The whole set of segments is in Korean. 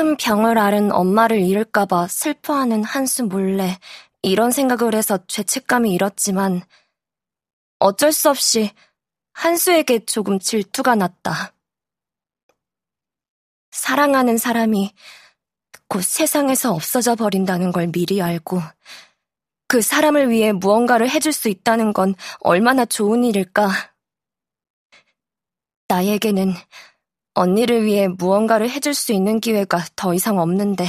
큰 병을 앓은 엄마를 잃을까봐 슬퍼하는 한수 몰래 이런 생각을 해서 죄책감이 일었지만 어쩔 수 없이 한수에게 조금 질투가 났다. 사랑하는 사람이 곧 세상에서 없어져 버린다는 걸 미리 알고 그 사람을 위해 무언가를 해줄 수 있다는 건 얼마나 좋은 일일까. 나에게는 언니를 위해 무언가를 해줄 수 있는 기회가 더 이상 없는데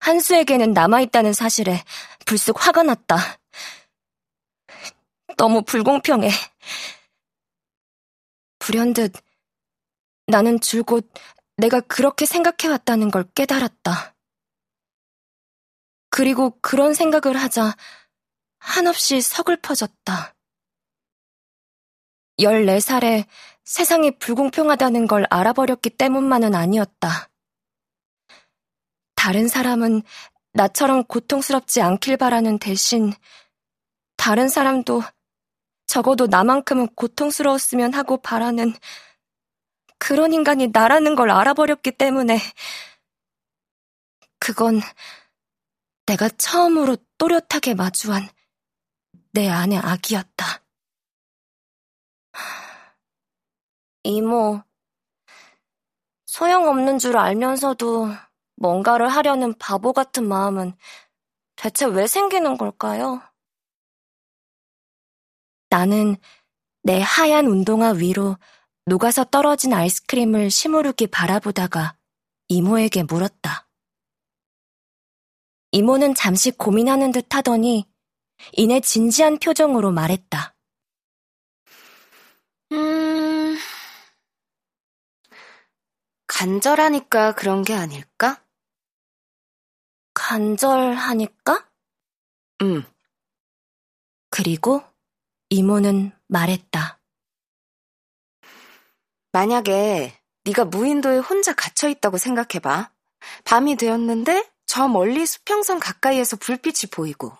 한수에게는 남아있다는 사실에 불쑥 화가 났다. 너무 불공평해. 불현듯 나는 줄곧 내가 그렇게 생각해왔다는 걸 깨달았다. 그리고 그런 생각을 하자 한없이 서글퍼졌다. 14살에 세상이 불공평하다는 걸 알아버렸기 때문만은 아니었다. 다른 사람은 나처럼 고통스럽지 않길 바라는 대신 다른 사람도 적어도 나만큼은 고통스러웠으면 하고 바라는 그런 인간이 나라는 걸 알아버렸기 때문에 그건 내가 처음으로 또렷하게 마주한 내 안의 악이었다. 이모, 소용없는 줄 알면서도 뭔가를 하려는 바보 같은 마음은 대체 왜 생기는 걸까요? 나는 내 하얀 운동화 위로 녹아서 떨어진 아이스크림을 시무룩히 바라보다가 이모에게 물었다. 이모는 잠시 고민하는 듯 하더니 이내 진지한 표정으로 말했다. 음, 간절하니까 그런 게 아닐까? 간절하니까? 응. 그리고 이모는 말했다. 만약에 네가 무인도에 혼자 갇혀 있다고 생각해 봐. 밤이 되었는데 저 멀리 수평선 가까이에서 불빛이 보이고.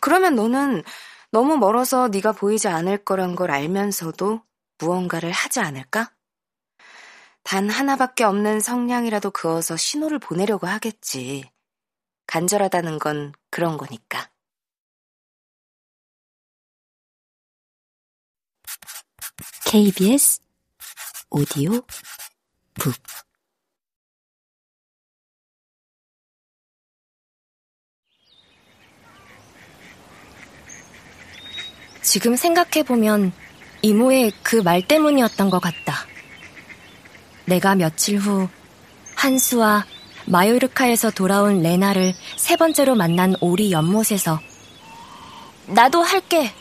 그러면 너는 너무 멀어서 네가 보이지 않을 거란 걸 알면서도 무언가를 하지 않을까? 단 하나밖에 없는 성냥이라도 그어서 신호를 보내려고 하겠지. 간절하다는 건 그런 거니까. KBS 오디오 북 지금 생각해보면 이모의 그 말 때문이었던 것 같다. 내가 며칠 후 한수와 마요르카에서 돌아온 레나를 세 번째로 만난 오리 연못에서 나도 할게!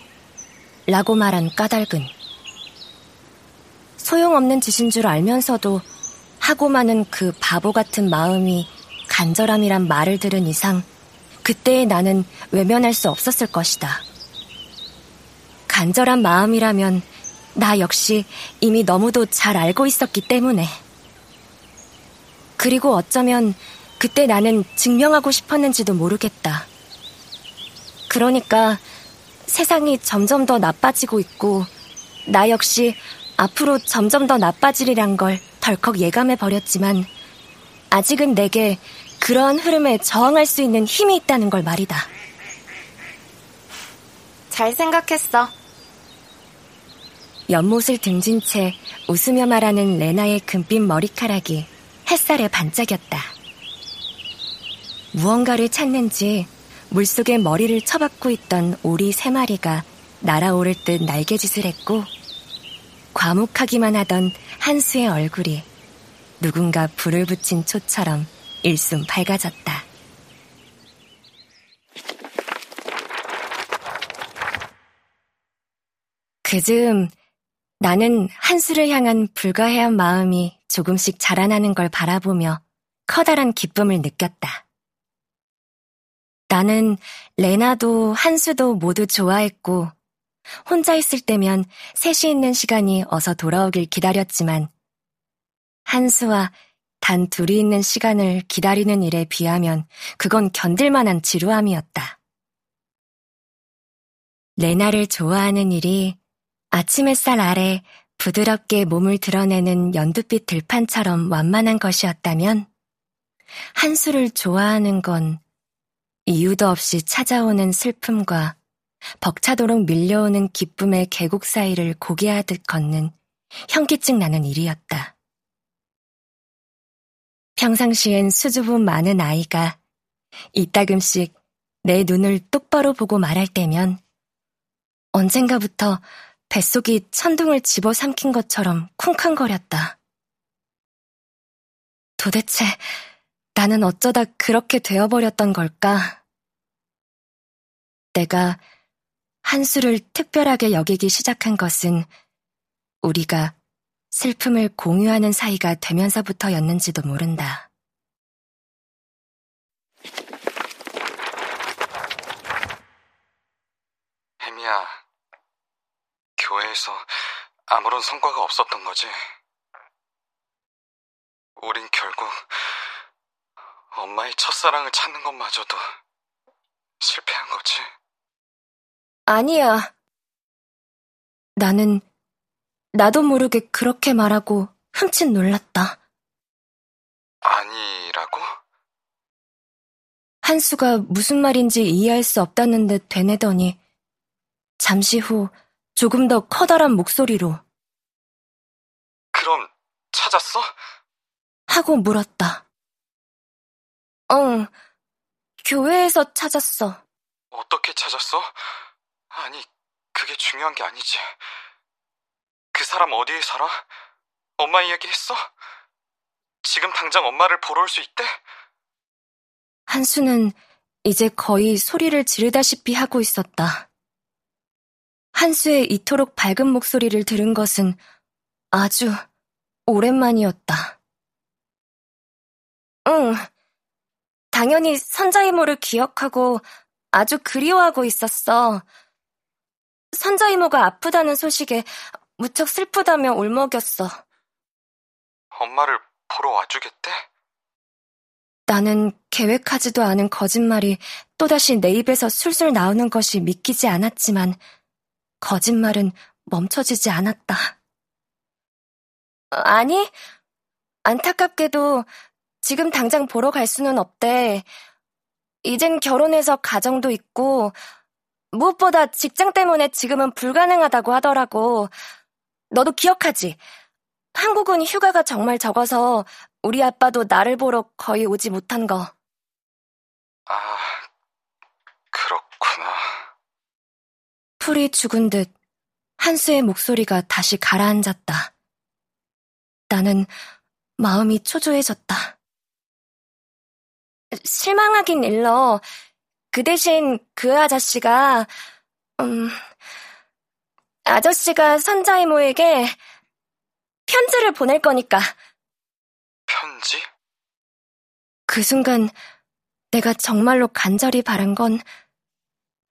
라고 말한 까닭은 소용없는 짓인 줄 알면서도 하고 마는 그 바보 같은 마음이 간절함이란 말을 들은 이상 그때의 나는 외면할 수 없었을 것이다. 간절한 마음이라면 나 역시 이미 너무도 잘 알고 있었기 때문에. 그리고 어쩌면 그때 나는 증명하고 싶었는지도 모르겠다. 그러니까 세상이 점점 더 나빠지고 있고, 나 역시 앞으로 점점 더 나빠지리란 걸 덜컥 예감해 버렸지만, 아직은 내게 그러한 흐름에 저항할 수 있는 힘이 있다는 걸 말이다. 잘 생각했어. 연못을 등진 채 웃으며 말하는 레나의 금빛 머리카락이 햇살에 반짝였다. 무언가를 찾는지 물속에 머리를 쳐박고 있던 오리 세 마리가 날아오를 듯 날개짓을 했고 과묵하기만 하던 한수의 얼굴이 누군가 불을 붙인 초처럼 일순 밝아졌다. 그 즈음 나는 한수를 향한 불가해한 마음이 조금씩 자라나는 걸 바라보며 커다란 기쁨을 느꼈다. 나는 레나도 한수도 모두 좋아했고 혼자 있을 때면 셋이 있는 시간이 어서 돌아오길 기다렸지만 한수와 단 둘이 있는 시간을 기다리는 일에 비하면 그건 견딜만한 지루함이었다. 레나를 좋아하는 일이 아침 햇살 아래 부드럽게 몸을 드러내는 연두빛 들판처럼 완만한 것이었다면 한수를 좋아하는 건 이유도 없이 찾아오는 슬픔과 벅차도록 밀려오는 기쁨의 계곡 사이를 고개하듯 걷는 현기증 나는 일이었다. 평상시엔 수줍음 많은 아이가 이따금씩 내 눈을 똑바로 보고 말할 때면 언젠가부터 뱃속이 천둥을 집어삼킨 것처럼 쿵쾅거렸다. 도대체 나는 어쩌다 그렇게 되어버렸던 걸까? 내가 한수를 특별하게 여기기 시작한 것은 우리가 슬픔을 공유하는 사이가 되면서부터였는지도 모른다. 혜미야, 교회에서 아무런 성과가 없었던 거지. 우린 결국 엄마의 첫사랑을 찾는 것마저도 실패한 거지. 아니야. 나는 나도 모르게 그렇게 말하고 흠칫 놀랐다. 아니라고? 한수가 무슨 말인지 이해할 수 없다는 듯 되뇌더니 잠시 후 조금 더 커다란 목소리로 그럼 찾았어? 하고 물었다. 응, 교회에서 찾았어. 어떻게 찾았어? 아니, 그게 중요한 게 아니지. 그 사람 어디에 살아? 엄마 이야기 했어? 지금 당장 엄마를 보러 올 수 있대? 한수는 이제 거의 소리를 지르다시피 하고 있었다. 한수의 이토록 밝은 목소리를 들은 것은 아주 오랜만이었다. 응. 당연히 선자 이모를 기억하고 아주 그리워하고 있었어. 선자 이모가 아프다는 소식에 무척 슬프다며 울먹였어. 엄마를 보러 와주겠대? 나는 계획하지도 않은 거짓말이 또다시 내 입에서 술술 나오는 것이 믿기지 않았지만 거짓말은 멈춰지지 않았다. 아니, 안타깝게도 지금 당장 보러 갈 수는 없대. 이젠 결혼해서 가정도 있고, 무엇보다 직장 때문에 지금은 불가능하다고 하더라고. 너도 기억하지? 한국은 휴가가 정말 적어서 우리 아빠도 나를 보러 거의 오지 못한 거. 아, 그렇구나. 풀이 죽은 듯 한수의 목소리가 다시 가라앉았다. 나는 마음이 초조해졌다. 실망하긴 일러. 그 대신 그 아저씨가, 음, 아저씨가 선자 이모에게 편지를 보낼 거니까. 편지? 그 순간 내가 정말로 간절히 바란 건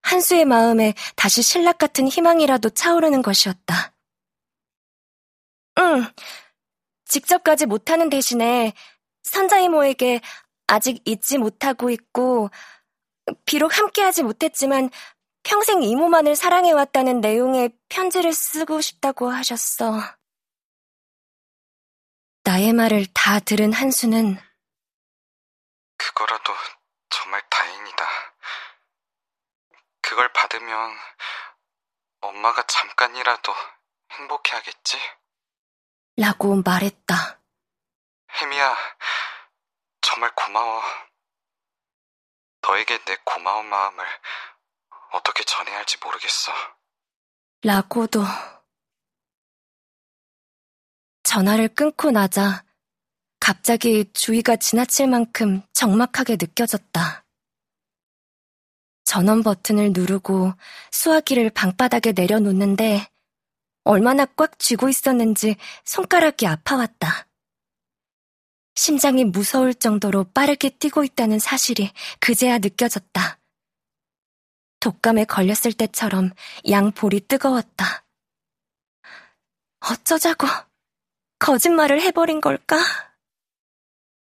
한수의 마음에 다시 신락 같은 희망이라도 차오르는 것이었다. 응, 직접 가지 못하는 대신에 선자 이모에게 아직 잊지 못하고 있고, 비록 함께하지 못했지만 평생 이모만을 사랑해왔다는 내용의 편지를 쓰고 싶다고 하셨어. 나의 말을 다 들은 한수는 그거라도 정말 다행이다. 그걸 받으면 엄마가 잠깐이라도 행복해 하겠지? 라고 말했다. 혜미야, 정말 고마워. 너에게 내 고마운 마음을 어떻게 전해야 할지 모르겠어. 라고도. 전화를 끊고 나자 갑자기 주위가 지나칠 만큼 적막하게 느껴졌다. 전원 버튼을 누르고 수화기를 방바닥에 내려놓는데 얼마나 꽉 쥐고 있었는지 손가락이 아파왔다. 심장이 무서울 정도로 빠르게 뛰고 있다는 사실이 그제야 느껴졌다. 독감에 걸렸을 때처럼 양볼이 뜨거웠다. 어쩌자고 거짓말을 해버린 걸까?